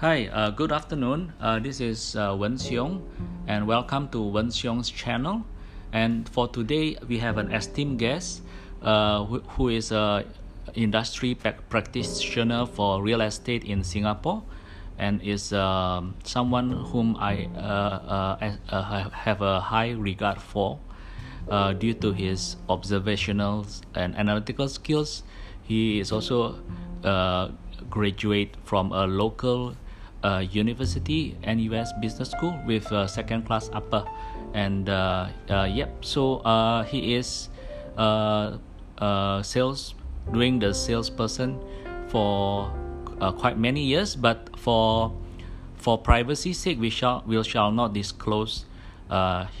Hi, uh, good afternoon. Uh, this is uh, Wen Xiong, and welcome to Wen Xiong's channel. And for today, we have an esteemed guest uh, who, is a industry practitioner for real estate in Singapore, and is um, someone whom I uh, uh, uh, have a high regard for. Due to his observational and analytical skills, he is also graduate from a local uh, university, NUS Business School with a second class upper, and uh, uh, yep. So uh, he is uh, sales doing the salesperson for quite many years, but for for privacy sake, we shall we shall not disclose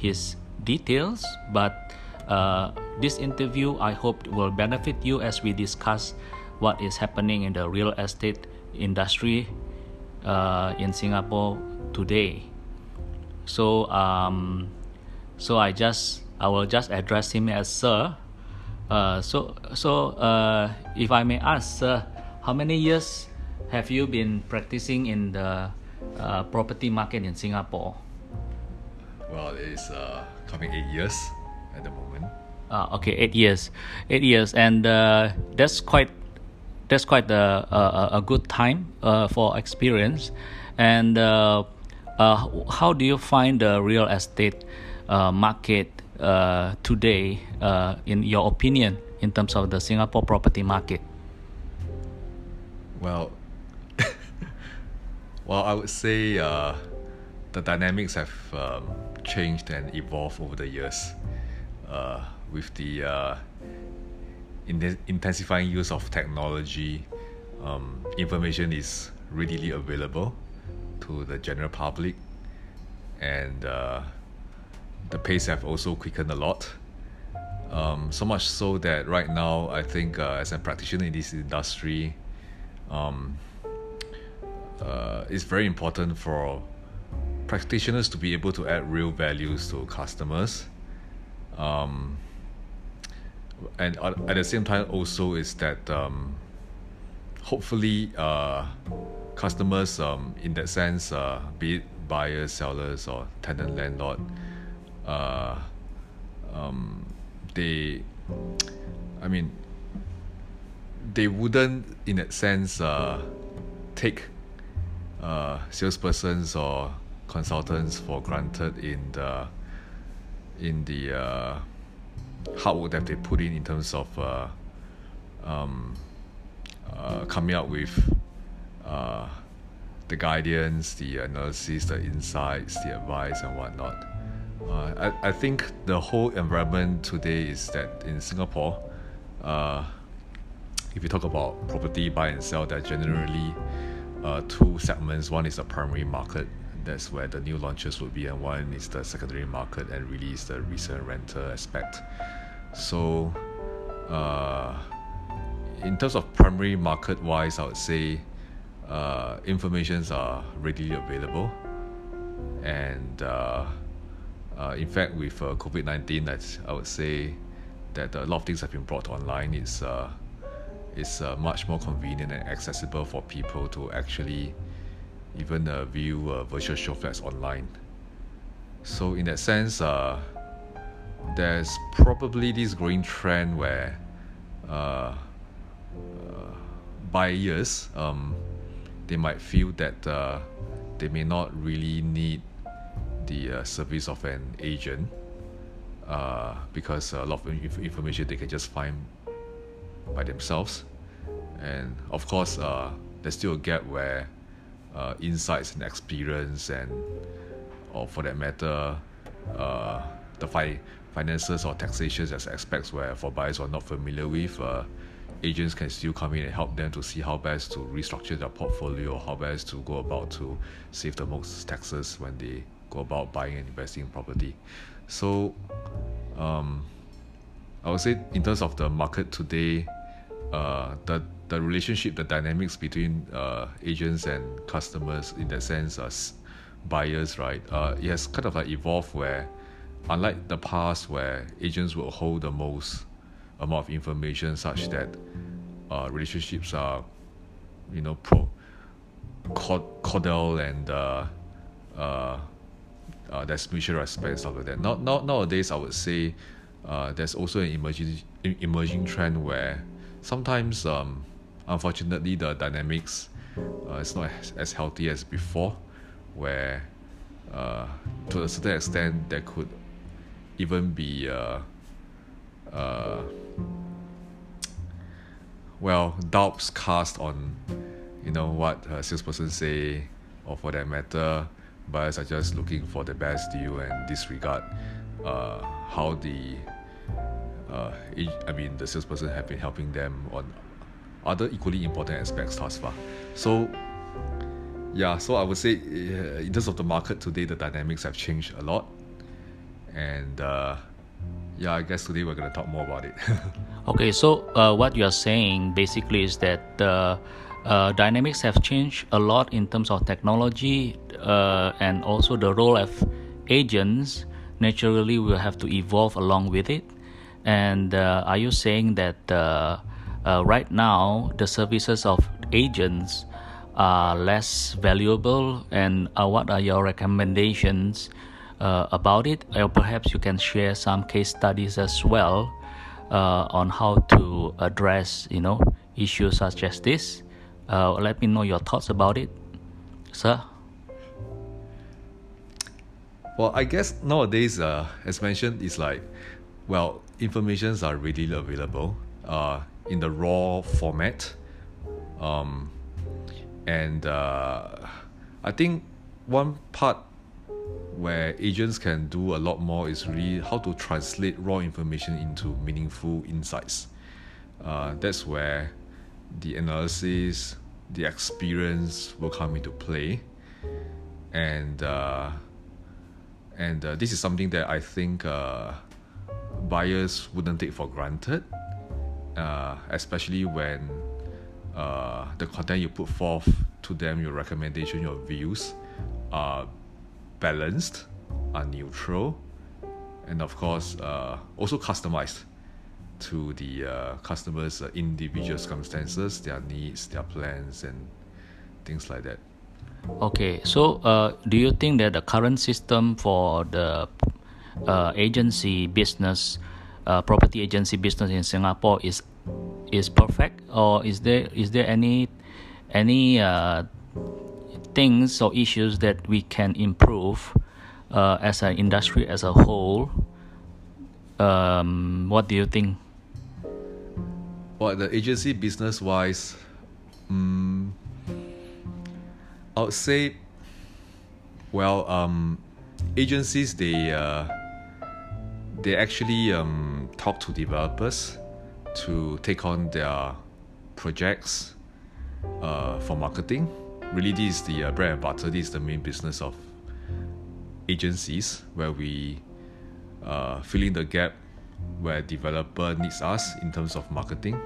his details, but. Uh, this interview I hope will benefit you as we discuss what is happening in the real estate industry uh, in Singapore today. So um, so I just I will just address him as sir. Uh, so so uh, if I may ask, sir, how many years have you been practicing in the uh, property market in Singapore? Well, it's uh, coming eight years at the moment. Uh, okay, eight years, eight years, and uh, that's quite that's quite a, a, a good time uh, for experience. And uh, uh, how do you find the real estate uh, market uh, today, in your opinion, in terms of the Singapore property market? Well, well, I would say the dynamics have um, changed and evolved over the years with the in intensifying use of technology, um, information is readily available to the general public, and uh, the pace have also quickened a lot. Um, so much so that right now, I think uh, as a practitioner in this industry, um, uh, it's very important for practitioners to be able to add real values to customers. Um, and at the same time also is that um, hopefully uh, customers um, in that sense uh, be it buyers sellers or tenant landlord uh, um, they I mean they wouldn't in that sense uh, take uh, salespersons or consultants for granted in the in the uh, hard work that they put in in terms of uh, um, uh, coming up with uh, the guidance, the analysis, the insights, the advice, and whatnot. Uh, I, I think the whole environment today is that in Singapore, uh, if you talk about property buy and sell, there are generally uh, two segments. One is the primary market, that's where the new launches will be, and one is the secondary market and really is the recent rental aspect. So, uh, in terms of primary market wise, I would say uh, informations are readily available, and uh, uh, in fact, with uh, COVID nineteen, that I would say that a lot of things have been brought online. It's uh, it's much more convenient and accessible for people to actually even uh, view uh, virtual show flats online. So in that sense, uh, there's probably this growing trend where uh, uh, buyers um, they might feel that uh, they may not really need the service of an agent because a lot of information they can just find by themselves and of course there's still a gap where uh, insights and experience and or for that matter uh, the fi- finances or taxation as aspects where for buyers who are not familiar with, uh, agents can still come in and help them to see how best to restructure their portfolio or how best to go about to save the most taxes when they go about buying and investing in property. So um, I would say in terms of the market today, uh, the the relationship, the dynamics between uh, agents and customers in that sense as buyers, right? Uh, it has kind of like evolved where unlike the past where agents will hold the most amount of information such that uh, relationships are you know pro cordial and uh, uh, uh, there's mutual respect and stuff like that. Not, not nowadays, I would say uh, there's also an emerging emerging trend where sometimes, um, unfortunately, the dynamics uh, is not as, healthy as before, where uh, to a certain extent there could even be uh, uh, well doubts cast on you know what a salesperson say or for that matter. Buyers are just looking for the best deal and disregard uh, how the uh, I mean the salesperson have been helping them on other equally important aspects thus far so yeah so I would say uh, in terms of the market today the dynamics have changed a lot. And uh, yeah I guess today we're going to talk more about it. Okay so uh, what you are saying basically is that uh, uh, dynamics have changed a lot in terms of technology uh, and also the role of agents. Naturally will have to evolve along with it. And are you saying that uh, uh, right now the services of agents are less valuable and uh, what are your recommendations about it? Or perhaps you can share some case studies as well on how to address you know issues such as this. Uh, let me know your thoughts about it, sir. Well, I guess nowadays, uh, as mentioned, it's like, well, informations are readily available. Uh, in the raw format. Um, and uh, I think one part where agents can do a lot more is really how to translate raw information into meaningful insights. Uh, that's where the analysis, the experience will come into play, and uh, and uh, this is something that I think uh, buyers wouldn't take for granted, uh, especially when uh, the content you put forth to them, your recommendation, your views, are balanced, are neutral, and of course uh, also customized to the uh, customers' uh, individual circumstances, their needs, their plans, and things like that. Okay, so uh, do you think that the current system for the uh, agency business, uh, property agency business in Singapore is is perfect, or is there is there any any uh, things or issues that we can improve as an industry as a whole? Um, what do you think? Well, the agency business wise, um, I would say, well, um, agencies they uh, they actually um, talk to developers to take on their projects uh, for marketing. Really, this is the uh, bread and butter. This is the main business of agencies, where we uh, fill in the gap where developer needs us in terms of marketing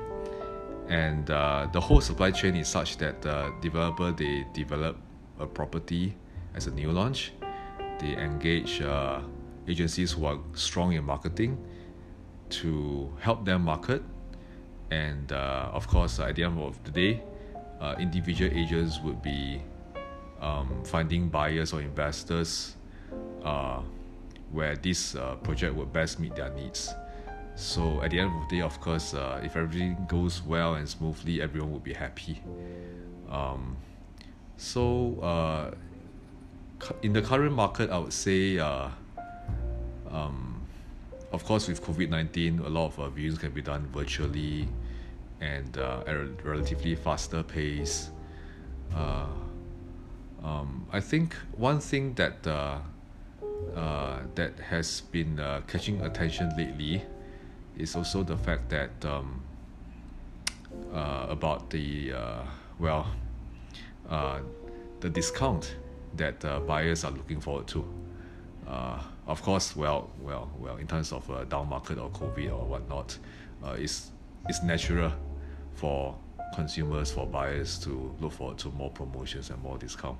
and uh, the whole supply chain is such that the developer they develop a property as a new launch they engage uh, agencies who are strong in marketing to help them market and uh, of course at the end of the day uh, individual agents would be um, finding buyers or investors uh, where this uh, project would best meet their needs so at the end of the day, of course, uh, if everything goes well and smoothly, everyone will be happy. Um, so uh, in the current market, I would say, um, of course, with COVID nineteen, a lot of uh, viewings can be done virtually and uh, at a relatively faster pace. Uh, um, I think one thing that uh, uh, that has been uh, catching attention lately is also the fact that um, uh, about the uh, well uh, the discount that uh, buyers are looking forward to. Uh, of course, well, well, well, in terms of uh, down market or COVID or whatnot, uh, it's it's natural for consumers, for buyers to look forward to more promotions and more discount.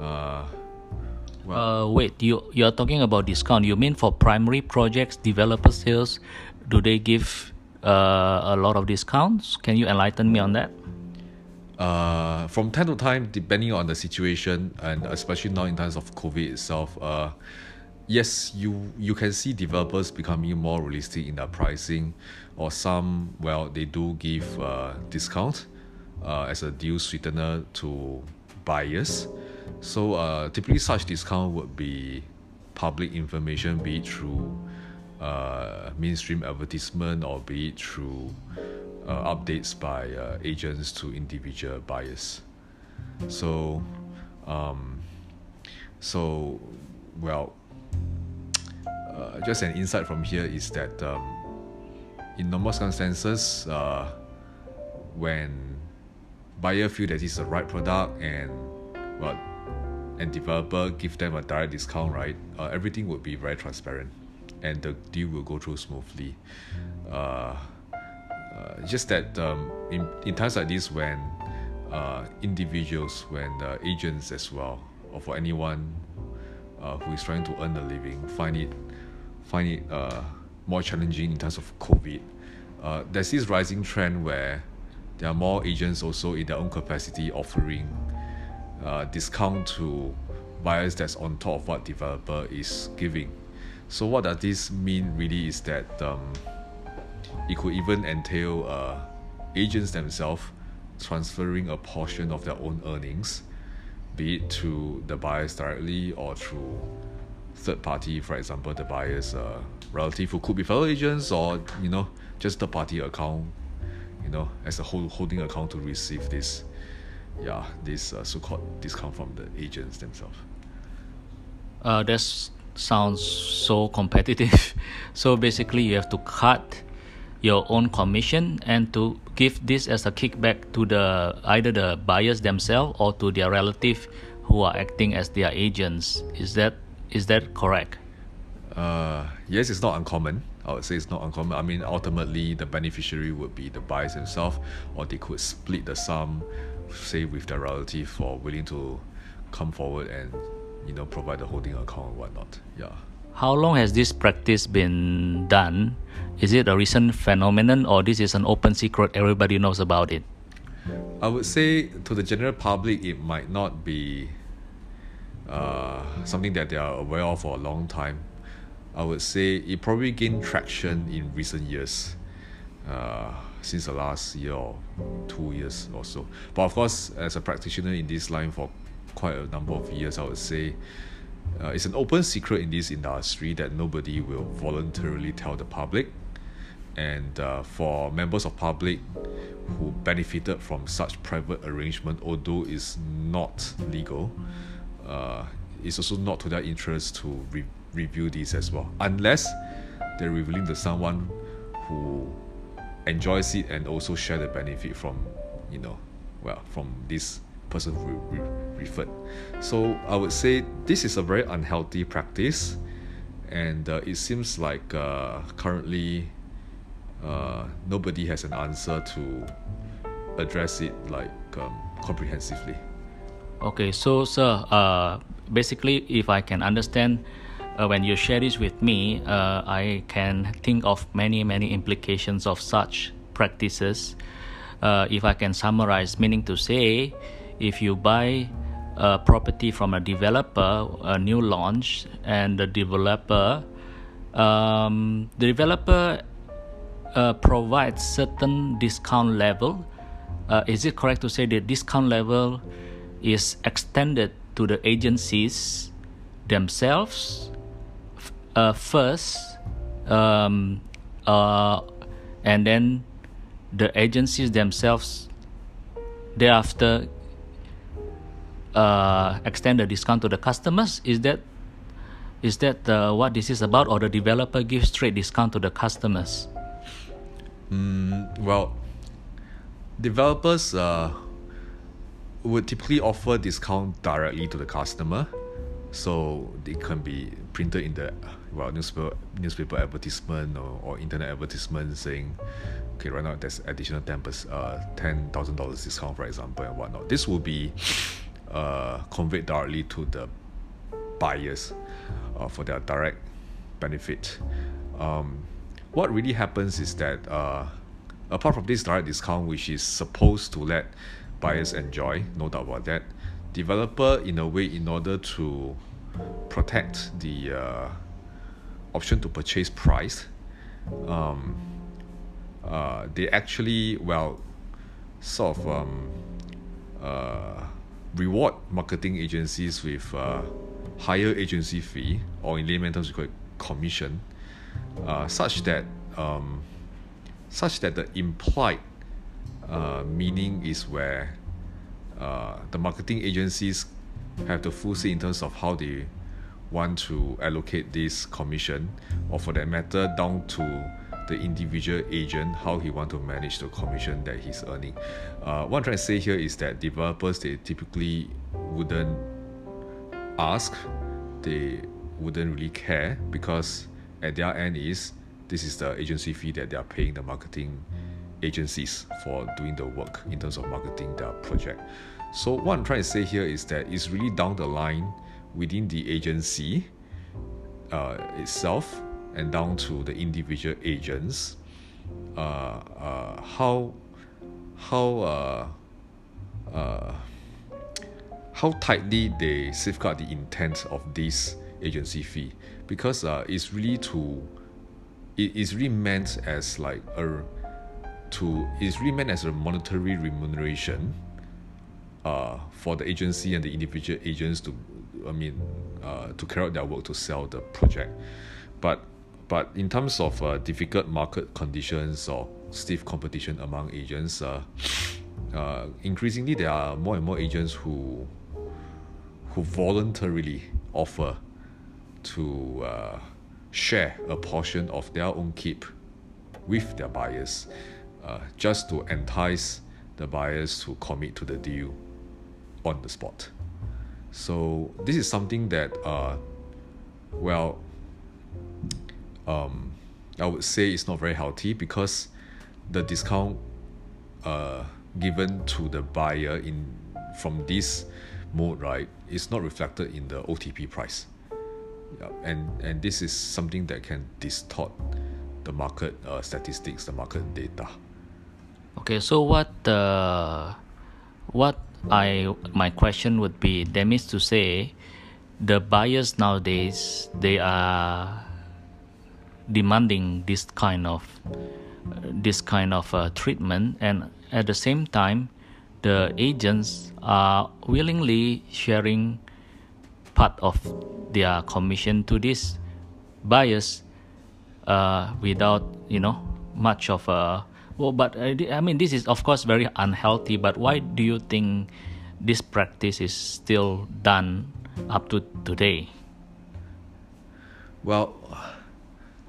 Uh, well, uh, wait, you you're talking about discount. You mean for primary projects, developer sales, do they give uh, a lot of discounts? Can you enlighten me on that? uh, from time to time, depending on the situation, and especially now in terms of COVID itself, uh, yes, you you can see developers becoming more realistic in their pricing, or some well they do give uh, discount uh, as a deal sweetener to buyers. So uh, typically such discount would be public information, be it through uh, mainstream advertisement or be it through uh, updates by uh, agents to individual buyers. So, um, so well, uh, just an insight from here is that um, in normal circumstances, uh, when buyer feel that it's the right product and well, and developer give them a direct discount, right? Uh, everything would be very transparent, and the deal will go through smoothly. Uh, uh, just that um, in, in times like this when uh, individuals when agents as well or for anyone uh, who is trying to earn a living find it find it uh, more challenging in terms of COVID. Uh, there's this rising trend where there are more agents also in their own capacity offering uh, discount to buyers that's on top of what developer is giving. So what does this mean really is that um, it could even entail uh, agents themselves transferring a portion of their own earnings, be it to the buyers directly or through third party, for example, the buyer's uh, relative who could be fellow agents or you know just the party account, you know, as a whole holding account to receive this, yeah, this uh, so-called discount from the agents themselves. Uh, that sounds so competitive. so basically, you have to cut your own commission and to give this as a kickback to the either the buyers themselves or to their relative who are acting as their agents is that is that correct uh, yes it's not uncommon I would say it's not uncommon. I mean, ultimately, the beneficiary would be the buyers themselves, or they could split the sum, say, with their relative, for willing to come forward and, you know, provide the holding account and whatnot. Yeah. How long has this practice been done? Is it a recent phenomenon or this is an open secret everybody knows about it? I would say to the general public it might not be uh, something that they are aware of for a long time. I would say it probably gained traction in recent years, uh, since the last year or two years or so. But of course, as a practitioner in this line for quite a number of years, I would say uh, it's an open secret in this industry that nobody will voluntarily tell the public. And uh, for members of public who benefited from such private arrangement, although it's not legal, uh, it's also not to their interest to re- review this as well, unless they're revealing to someone who enjoys it and also share the benefit from, you know, well, from this person who re- referred. So I would say this is a very unhealthy practice, and uh, it seems like uh, currently uh, nobody has an answer to address it like um, comprehensively. Okay, so sir, uh, basically, if I can understand. Uh, when you share this with me, uh, I can think of many, many implications of such practices. Uh, if I can summarize, meaning to say, if you buy a property from a developer, a new launch, and the developer, um, the developer uh, provides certain discount level. Uh, is it correct to say the discount level is extended to the agencies themselves uh, first, um, uh, and then the agencies themselves thereafter uh, extend the discount to the customers? Is that is that uh, what this is about, or the developer gives straight discount to the customers? Mm, well, developers uh, would typically offer discount directly to the customer, so it can be printed in the well newspaper newspaper advertisement or, or internet advertisement saying okay right now there's additional 10 uh, $10,000 discount for example and whatnot this will be uh, conveyed directly to the buyers uh, for their direct benefit. Um, what really happens is that uh, apart from this direct discount, which is supposed to let buyers enjoy, no doubt about that. Developer, in a way, in order to protect the uh, option to purchase price, um, uh, they actually, well, sort of um, uh, reward marketing agencies with uh, higher agency fee, or in layman terms, we call it commission, uh, such that um, such that the implied uh, meaning is where uh, the marketing agencies have the full say in terms of how they want to allocate this commission, or for that matter, down to the individual agent how he want to manage the commission that he's earning. Uh, what I'm trying to say here is that developers they typically wouldn't ask, they wouldn't really care because at their end is this is the agency fee that they are paying the marketing agencies for doing the work in terms of marketing their project. So what I'm trying to say here is that it's really down the line within the agency uh, itself and down to the individual agents uh, uh, how how uh, uh, how tightly they safeguard the intent of this agency fee because uh, it's really to it is really meant as like a to it's really meant as a monetary remuneration uh, for the agency and the individual agents to I mean uh, to carry out their work to sell the project. But but in terms of uh, difficult market conditions or stiff competition among agents uh, uh, increasingly there are more and more agents who who voluntarily offer to uh, share a portion of their own keep with their buyers uh, just to entice the buyers to commit to the deal on the spot. So this is something that, uh, well, um, I would say it's not very healthy because the discount uh, given to the buyer in from this mode right is not reflected in the OTP price. Yeah, and and this is something that can distort the market uh, statistics, the market data. Okay, so what uh, what I my question would be that means to say the buyers nowadays they are demanding this kind of this kind of uh, treatment and at the same time the agents are willingly sharing part of their commission to these buyers uh, without you know much of a well but uh, I mean this is of course very unhealthy but why do you think this practice is still done up to today? Well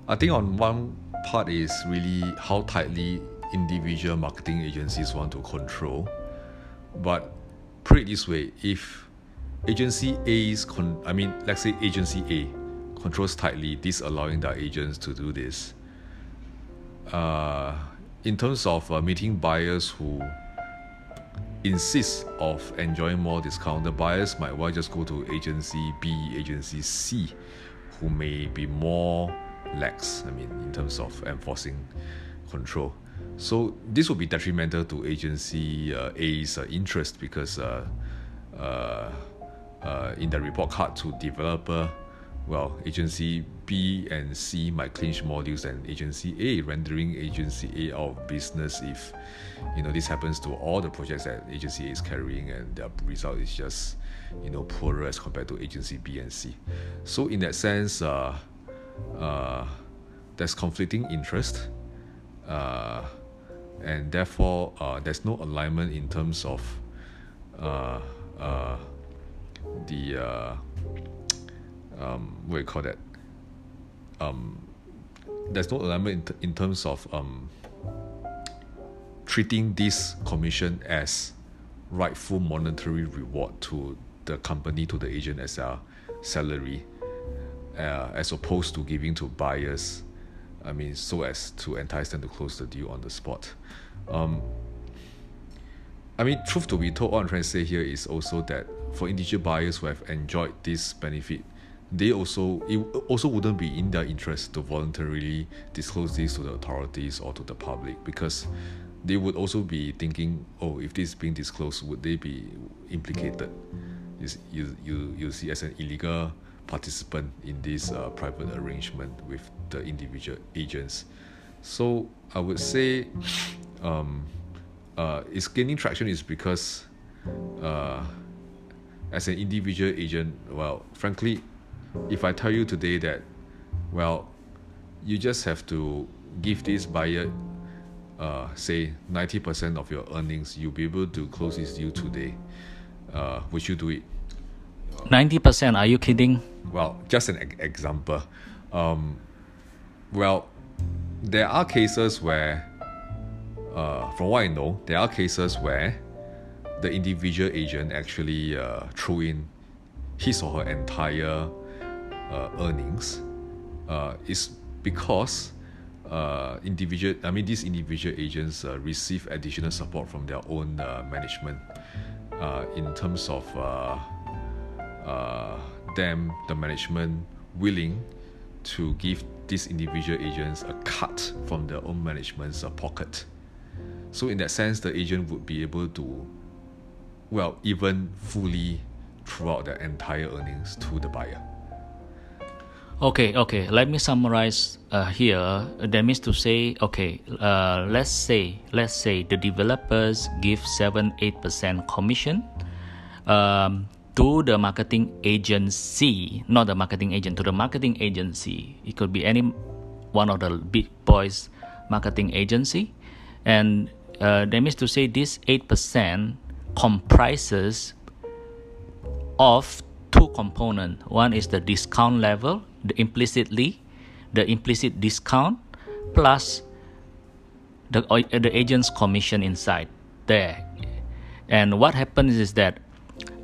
I think on one part is really how tightly individual marketing agencies want to control. But put it this way if agency A's con- I mean let's say agency A controls tightly disallowing their agents to do this uh, in terms of uh, meeting buyers who insist of enjoying more discount the buyers might well just go to agency B agency C who may be more lax I mean in terms of enforcing control. So this will be detrimental to agency uh, A's uh, interest because uh, uh, uh, in the report card to developer, well, agency B and C might clinch deals than agency A, rendering agency A out of business if you know this happens to all the projects that agency A is carrying and the result is just you know poorer as compared to agency B and C. So in that sense, uh, uh, there's conflicting interest. Uh, and therefore, uh, there's no alignment in terms of uh, uh, the um, what you call that? Um, there's no alignment in, in terms of um, treating this commission as rightful monetary reward to the company to the agent as a salary, uh, as opposed to giving to buyers. I mean, so as to entice them to close the deal on the spot. Um, I mean, truth to be told, what I'm trying to say here is also that for individual buyers who have enjoyed this benefit, they also it also wouldn't be in their interest to voluntarily disclose this to the authorities or to the public because they would also be thinking, oh, if this is being disclosed, would they be implicated? Is you you you see as an illegal participant in this uh, private arrangement with the individual agents. So I would say, um, uh, it's gaining traction is because, uh, as an individual agent, well, frankly, if I tell you today that, well, you just have to give this buyer uh, say 90% of your earnings, you'll be able to close this deal today. Uh, would you do it? 90%, are you kidding? Well, just an e- example. Um, well, there are cases where, uh, from what I know, there are cases where the individual agent actually uh, threw in his or her entire uh, earnings. Uh, is because uh, individual, I mean, these individual agents uh, receive additional support from their own uh, management uh, in terms of uh, uh, them, the management, willing to give these individual agents a cut from their own management's pocket. So, in that sense, the agent would be able to, well, even fully throughout their entire earnings to the buyer. Okay, okay. Let me summarize uh, here. That means to say, okay, uh, let's say, let's say the developers give seven, eight percent commission um, to the marketing agency, not the marketing agent, to the marketing agency. It could be any one of the big boys marketing agency, and uh, that means to say this eight percent comprises of two components. One is the discount level, the implicitly, the implicit discount, plus the uh, the agent's commission inside there. And what happens is that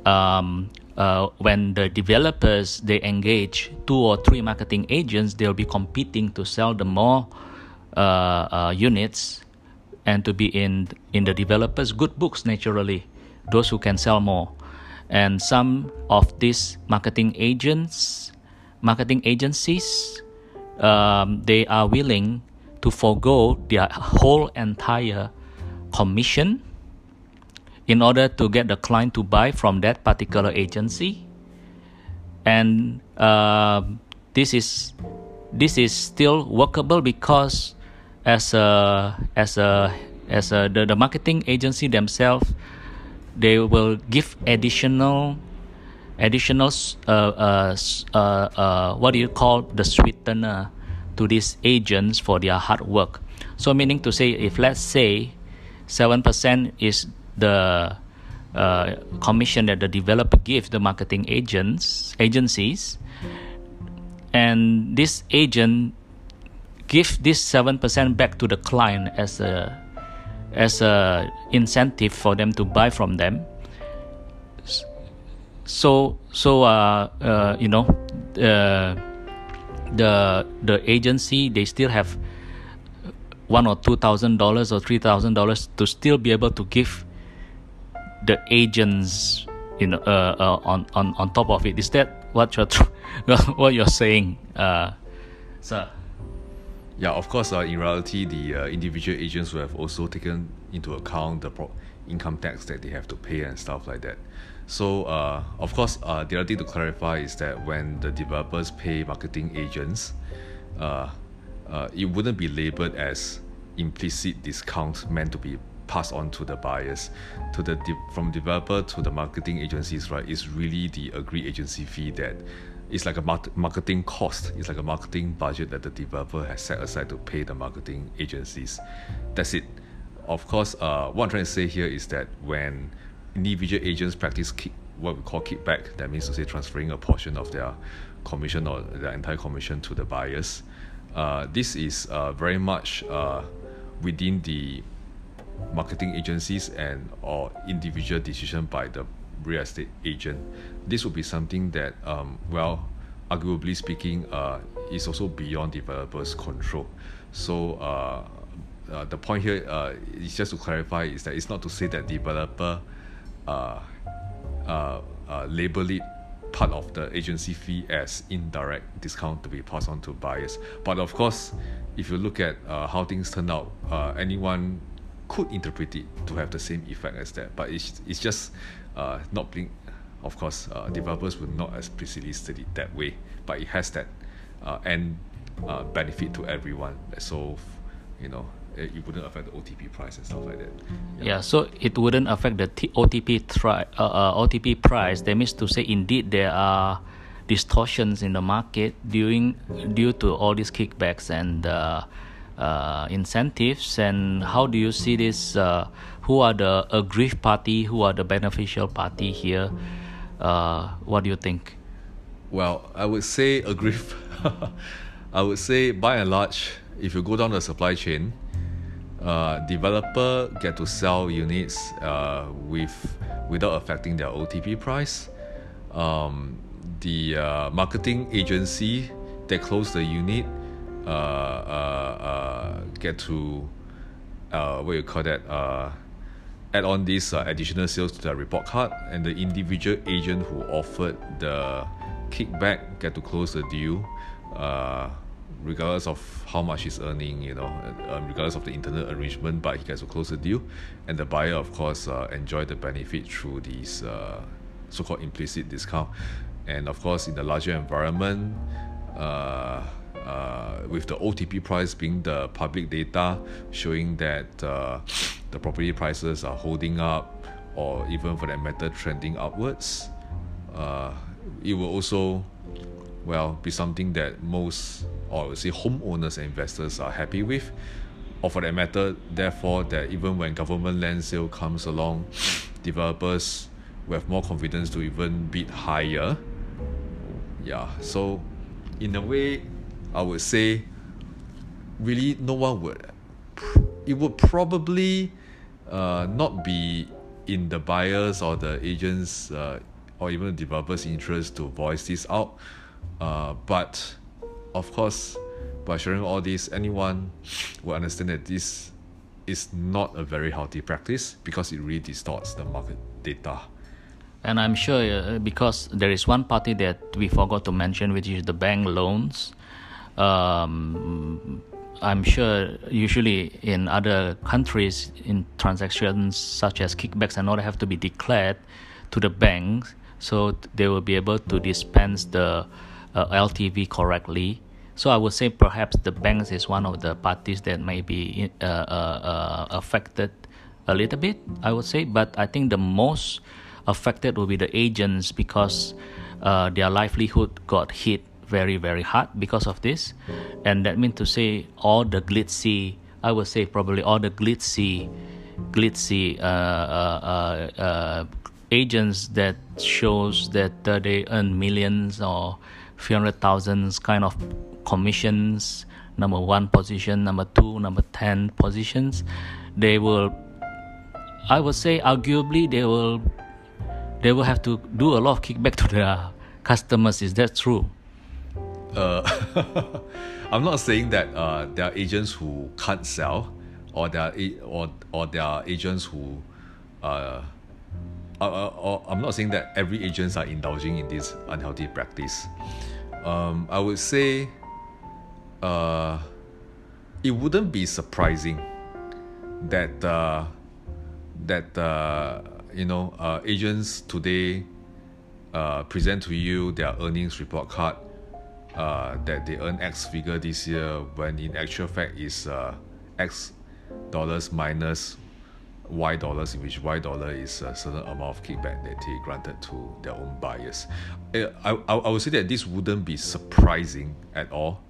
um, uh, when the developers they engage two or three marketing agents, they'll be competing to sell the more uh, uh, units and to be in in the developers' good books naturally, those who can sell more and some of these marketing agents marketing agencies um, they are willing to forego their whole entire commission in order to get the client to buy from that particular agency. And uh, this is this is still workable because as a as a as a the, the marketing agency themselves they will give additional additional uh, uh, uh, uh, what do you call the sweetener to these agents for their hard work? So meaning to say if let's say 7% is the uh, commission that the developer gives the marketing agents agencies and this agent give this 7% back to the client as a as a incentive for them to buy from them so so uh, uh you know uh, the the agency they still have one or two thousand dollars or three thousand dollars to still be able to give the agents you know uh, uh, on on on top of it is that what you're what you're saying uh sir Yeah, of course, uh, in reality, the uh, individual agents will have also taken into account the pro- income tax that they have to pay and stuff like that. So, uh, of course, uh, the other thing to clarify is that when the developers pay marketing agents, uh, uh, it wouldn't be labeled as implicit discount meant to be passed on to the buyers. To the de- from developer to the marketing agencies, right? Is really the agreed agency fee that it's like a mar- marketing cost. It's like a marketing budget that the developer has set aside to pay the marketing agencies. That's it. Of course, uh, what I'm trying to say here is that when individual agents practice kick, what we call kickback, that means to say transferring a portion of their commission or their entire commission to the buyers. Uh, this is uh, very much uh, within the marketing agencies and or individual decision by the real estate agent. This would be something that, um, well, arguably speaking, uh, is also beyond developers' control. So uh, uh, the point here uh, is just to clarify is that it's not to say that developer uh, uh, uh, label it part of the agency fee as indirect discount to be passed on to buyers. But of course, if you look at uh, how things turn out, uh, anyone could interpret it to have the same effect as that, but it's it's just uh, not being. Of course, uh, developers will not explicitly state it that way, but it has that uh, end uh, benefit to everyone. So, you know, it, it wouldn't affect the OTP price and stuff like that. Yeah, yeah so it wouldn't affect the T- OTP tri- uh, uh, OTP price. That means to say, indeed, there are distortions in the market due due to all these kickbacks and uh, uh, incentives. And how do you see this? Uh, who are the aggrieved party? Who are the beneficial party here? Uh, what do you think? Well, I would say aggrieved. I would say by and large, if you go down the supply chain, uh, developer get to sell units uh, with without affecting their OTP price. Um, the uh, marketing agency that close the unit uh, uh, uh, get to what you call that add on this additional sales to their report card and the individual agent who offered the kickback get to close the deal regardless of how much he's earning, you know, um, regardless of the internal arrangement, but he gets to close the deal, and the buyer, of course, uh, enjoy the benefit through these uh, so-called implicit discount, and of course, in the larger environment. Uh, uh, with the OTP price being the public data showing that uh, the property prices are holding up or even for that matter trending upwards, uh, it will also well be something that most or would say homeowners and investors are happy with. Or for that matter therefore that even when government land sale comes along developers will have more confidence to even bid higher. Yeah so in a way I would say really no one would it would probably uh, not be in the buyers or the agents uh, or even the developers interest to voice this out. Uh, but of course, by sharing all this, anyone will understand that this is not a very healthy practice because it really distorts the market data. And I'm sure uh, because there is one party that we forgot to mention, which is the bank loans. Um, I'm sure usually in other countries, in transactions such as kickbacks and all, have to be declared to the banks, so they will be able to dispense the uh, LTV correctly. So I would say perhaps the banks is one of the parties that may be uh, uh, uh, affected a little bit. I would say, but I think the most affected will be the agents because uh, their livelihood got hit very very hard because of this, and that means to say all the glitzy. I would say probably all the glitzy, glitzy uh, agents that shows that they earn millions or few hundred thousands kind of commissions number one position number two number 10 positions. They will i would say arguably they will they will have to do a lot of kickback to their customers. Is that true? Uh, i'm not saying that uh, there are agents who can't sell or there are, or, or there are agents who uh, uh, uh, I'm not saying that every agents are indulging in this unhealthy practice um, I would say uh, it wouldn't be surprising that uh, that uh, you know uh, agents today uh, present to you their earnings report card uh, that they earn X figure this year when in actual fact is uh, X dollars minus Y dollars, in which Y dollar is a certain amount of kickback that they granted to their own buyers. Eh, I, I, I would say that this wouldn't be surprising at all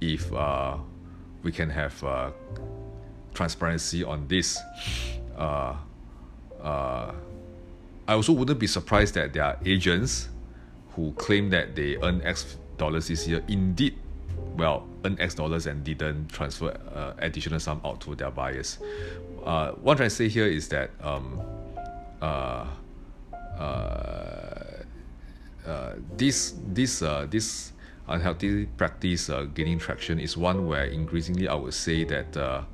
if uh, we can have uh, transparency on this. Uh, uh, I also wouldn't be surprised that there are agents who claim that they earn X dollars this year indeed well earn X dollars and didn't transfer uh, additional sum out to their buyers uh, what I'm trying to say here is that um, uh, uh, uh, this this uh, this unhealthy practice uh, gaining traction is one where increasingly I would say that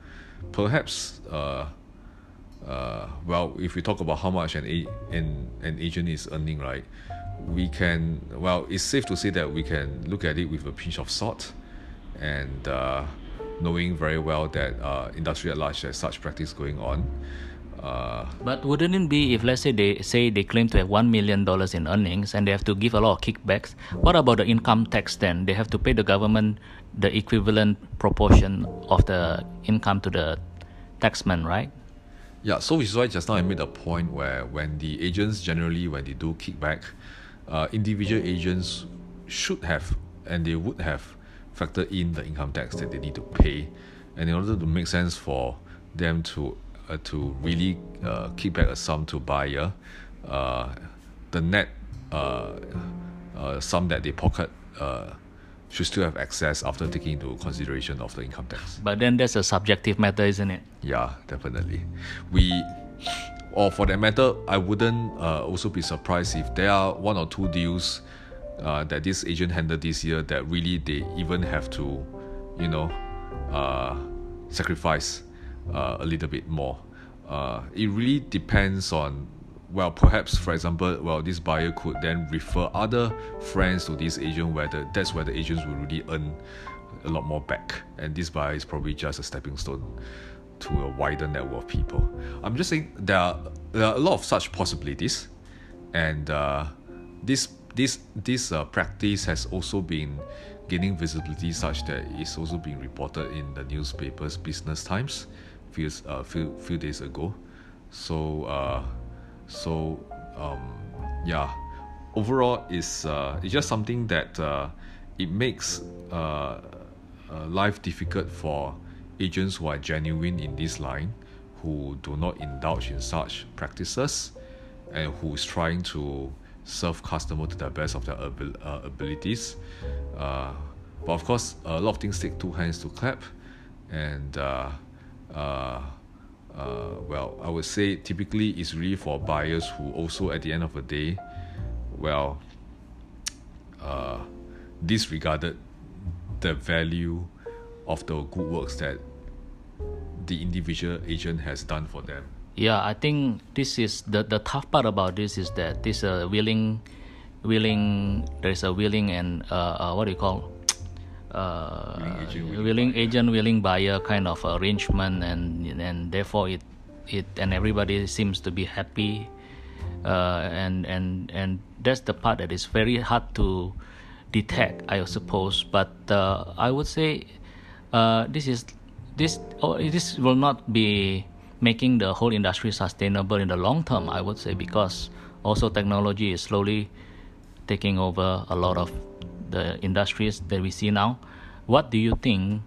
perhaps well if we talk about how much an, an, an agent is earning right we can well it's safe to say that we can look at it with a pinch of salt and knowing very well that uh, industry at large has such practice going on. Uh, but wouldn't it be if let's say they say they claim to have one million dollars in earnings and they have to give a lot of kickbacks? What about the income tax then? They have to pay the government the equivalent proportion of the income to the taxman, right? Yeah, so which is why just now I made a point where when the agents generally when they do kickback, uh, individual agents should have and they would have factored in the income tax that they need to pay, and in order to make sense for them to uh, to really uh, kick back a sum to buyer, uh, the net uh, uh, sum that they pocket uh, should still have access after taking into consideration of the income tax. But then that's a subjective matter, isn't it? Yeah, definitely. We, or for that matter, I wouldn't uh, also be surprised if there are one or two deals uh, that this agent handled this year that really they even have to, you know, uh, sacrifice uh, a little bit more. Uh, it really depends on well, perhaps for example, well, this buyer could then refer other friends to this agent where the, that's where the agents will really earn a lot more back. And this buyer is probably just a stepping stone to a wider network of people. I'm just saying there are, there are a lot of such possibilities, and uh, this this this uh, practice has also been gaining visibility such that it's also being reported in the newspapers, Business Times, few uh, few few days ago. So uh, so um, yeah, overall is uh, it's just something that uh, it makes uh, uh, life difficult for agents who are genuine in this line, who do not indulge in such practices, and who is trying to serve customer to the best of their abil- uh, abilities. Uh, but of course, a lot of things take two hands to clap, and uh, uh, uh, well, I would say typically it's really for buyers who also, at the end of the day, well, uh, disregarded the value of the good works that the individual agent has done for them. Yeah, I think this is the the tough part about this is that this uh, willing, willing. There is a willing and uh, uh, what do you call uh, willing, agent, willing, willing buyer. agent, willing buyer kind of arrangement, and and therefore it it and everybody seems to be happy, uh, and and and that's the part that is very hard to detect, I suppose. But uh, I would say uh, this is this oh, this will not be making the whole industry sustainable in the long term. I would say because also technology is slowly taking over a lot of the industries that we see now. What do you think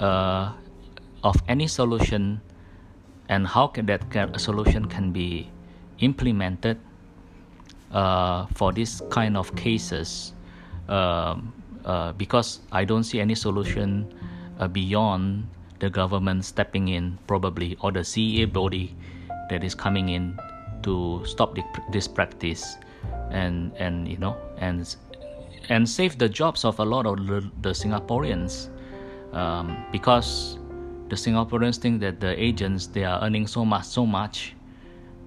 uh, of any solution, and how can that can, solution can be implemented uh, for this kind of cases? Um, uh, because I don't see any solution uh, beyond the government stepping in, probably, or the CEA body that is coming in to stop the, this practice, and and you know and and save the jobs of a lot of the, the Singaporeans. Um, because the Singaporeans think that the agents they are earning so much so much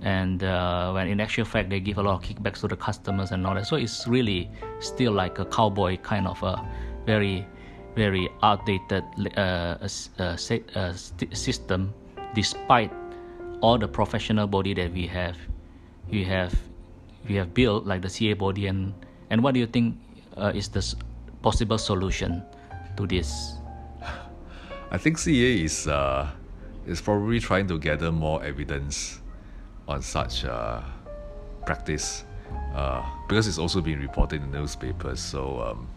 and uh, when in actual fact they give a lot of kickbacks to the customers and all that. So it's really still like a cowboy kind of a very very outdated uh, uh, uh system despite all the professional body that we have we have we have built like the CEA body and and what do you think uh, is the possible solution to this? I think CEA is uh, is probably trying to gather more evidence on such uh, practice uh, because it's also been reported in newspapers. So um,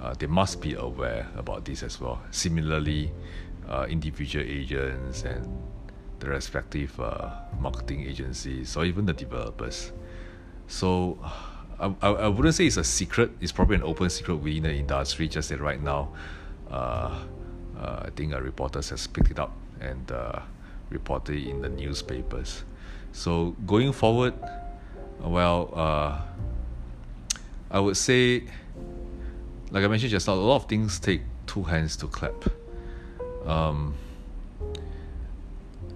uh, they must be aware about this as well. Similarly, uh, individual agents and the respective uh, marketing agencies or even the developers. So I, I, I wouldn't say it's a secret. It's probably an open secret within the industry. Just that right now, uh, uh, I think uh, reporters has picked it up and uh, reported it in the newspapers. So going forward, well, uh, I would say, like I mentioned just now, a lot of things take two hands to clap. Um,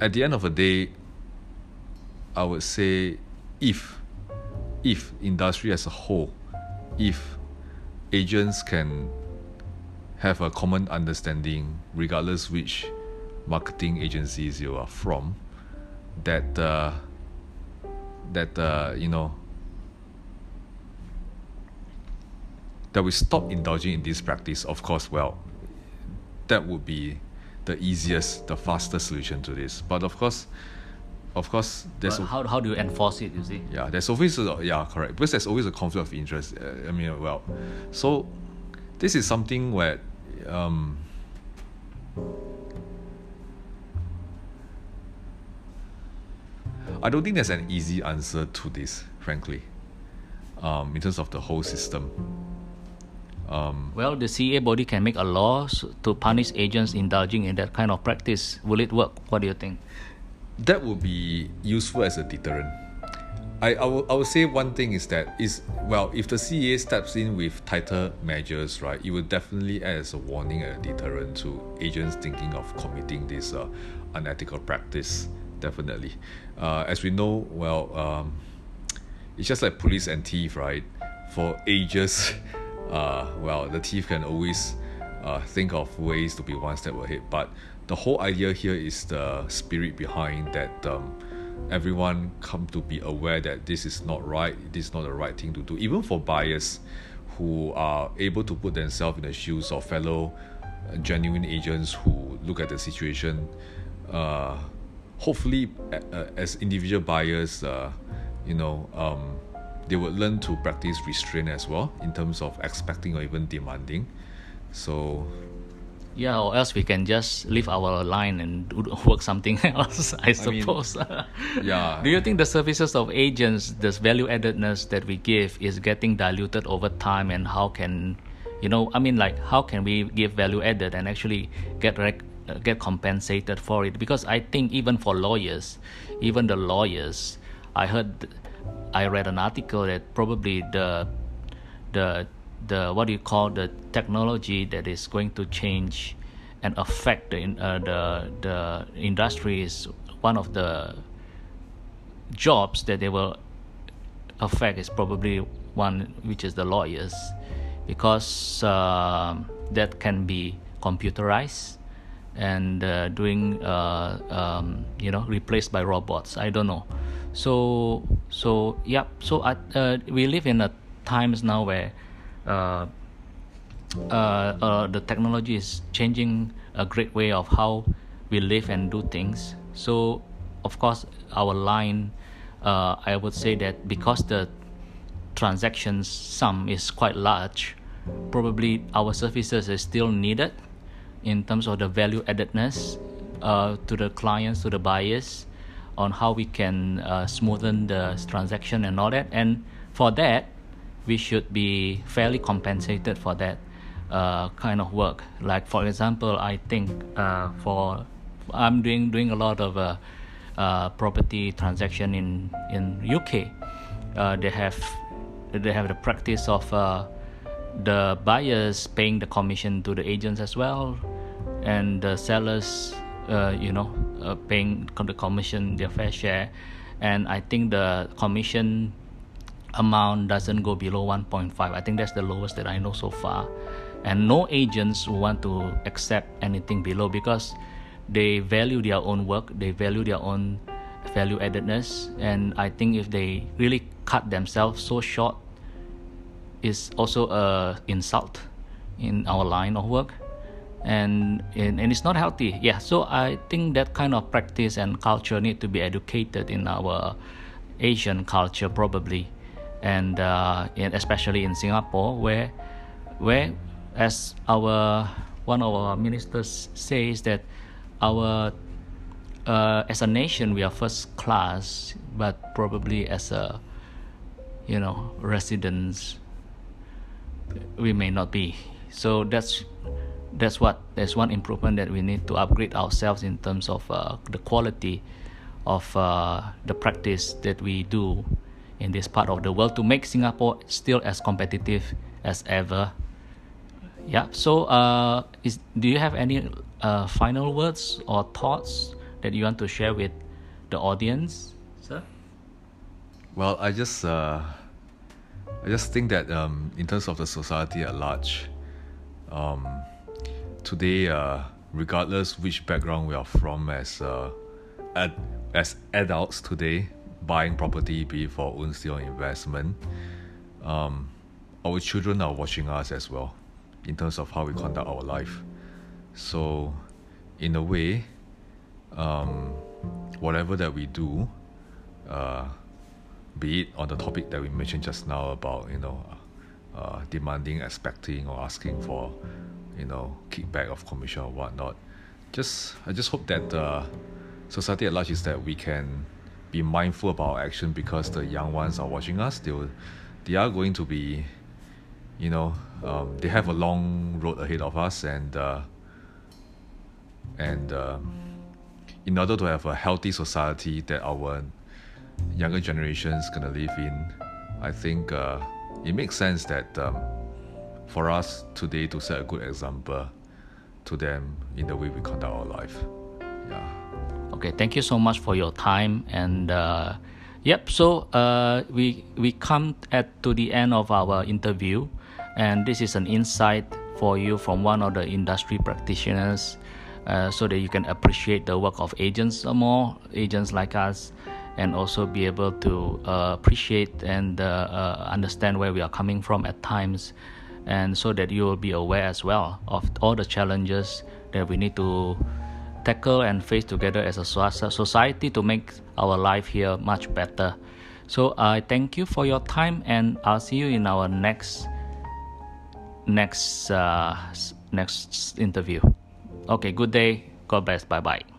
at the end of the day, I would say if if industry as a whole, if agents can have a common understanding, regardless which marketing agencies you are from, that uh, that uh, you know that we stop indulging in this practice. Of course, well, that would be the easiest, the fastest solution to this. But of course, of course, there's But how, how do you enforce it? You see. yeah, there's always a, yeah, correct. Because there's always a conflict of interest. Uh, I mean, well, so this is something where um, I don't think there's an easy answer to this, frankly, um, in terms of the whole system. Um, Well, the CEA body can make a law to punish agents indulging in that kind of practice. Will it work? What do you think? that would be useful as a deterrent. I, I, will, I will say one thing is that is well if the CEA steps in with tighter measures right it will definitely act as a warning and a deterrent to agents thinking of committing this uh, unethical practice definitely uh, as we know well um, it's just like police and thief right for ages uh, well the thief can always uh, think of ways to be one step ahead but the whole idea here is the spirit behind that um, everyone come to be aware that this is not right this is not the right thing to do. Even for buyers who are able to put themselves in the shoes of fellow uh, genuine agents who look at the situation uh, hopefully as individual buyers uh, you know um, they would learn to practice restraint as well in terms of expecting or even demanding so Yeah, or else we can just leave our line and do, work something else, I I mean, suppose. yeah. Do you think the services of agents, this value addedness that we give, is getting diluted over time? And how can, you know, I mean, like, how can we give value added and actually get rec- uh, get compensated for it? Because I think even for lawyers, even the lawyers, I heard, I read an article that probably the the the what do you call the technology that is going to change and affect the uh, the the industry is one of the jobs that they will affect is probably one which is the lawyers. Because um, that can be computerized and uh, doing uh, um, you know replaced by robots. I don't know. So so yeah so uh, we live in a times now where uh, uh, uh, the technology is changing a great way of how we live and do things. So, of course, our line, I would say that because the transactions sum is quite large, probably our services is still needed in terms of the value addedness uh, to the clients, to the buyers, on how we can uh, smoothen the transaction and all that. And for that, we should be fairly compensated for that uh, kind of work. Like for example, I think uh, for I'm doing doing a lot of uh, uh, property transaction in in UK. They have they have the practice of the buyers paying the commission to the agents as well, and the sellers, uh, you know, uh, paying the commission their fair share. And I think the commission amount doesn't go below 1.5 i think that's the lowest that i know so far. And no agents want to accept anything below because they value their own work they value their own value addedness. And i think if they really cut themselves so short is also a insult in our line of work and, and and it's not healthy yeah so i think that kind of practice and culture need to be educated in our asian culture probably and uh, in, especially in Singapore, where where as our one of our ministers says that our uh, as a nation we are first class, but probably as a you know residents we may not be. So that's that's what that's one improvement that we need to upgrade ourselves in terms of uh, the quality of uh, the practice that we do in this part of the world to make Singapore still as competitive as ever. Yeah. So, uh, is do you have any uh, final words or thoughts that you want to share with the audience, sir? Well, I just uh, I just think that um, in terms of the society at large, um, today, uh, regardless which background we are from as uh, ad- as adults today, buying property be for own or investment, um, our children are watching us as well in terms of how we conduct our life. So, in a way, um, whatever that we do, uh, be it on the topic that we mentioned just now about you know uh, demanding, expecting, or asking for you know kickback of commission or whatnot. Just I just hope that uh, society at large is that we can be mindful about our action because the young ones are watching us. They will, they are going to be, you know, um, they have a long road ahead of us, and uh, and uh, in order to have a healthy society that our younger generations gonna live in, I think uh, it makes sense that um, for us today to set a good example to them in the way we conduct our life. Yeah. Okay, thank you so much for your time and. Uh, yep. So uh, we we come at to the end of our interview, and this is an insight for you from one of the industry practitioners uh, so that you can appreciate the work of agents more, agents like us, and also be able to uh, appreciate and uh, uh, understand where we are coming from at times, and so that you will be aware as well of all the challenges that we need to tackle and face together as a society to make our life here much better. So I thank you for your time, and I'll see you in our next next uh, next interview. Okay, good day. God bless. Bye bye.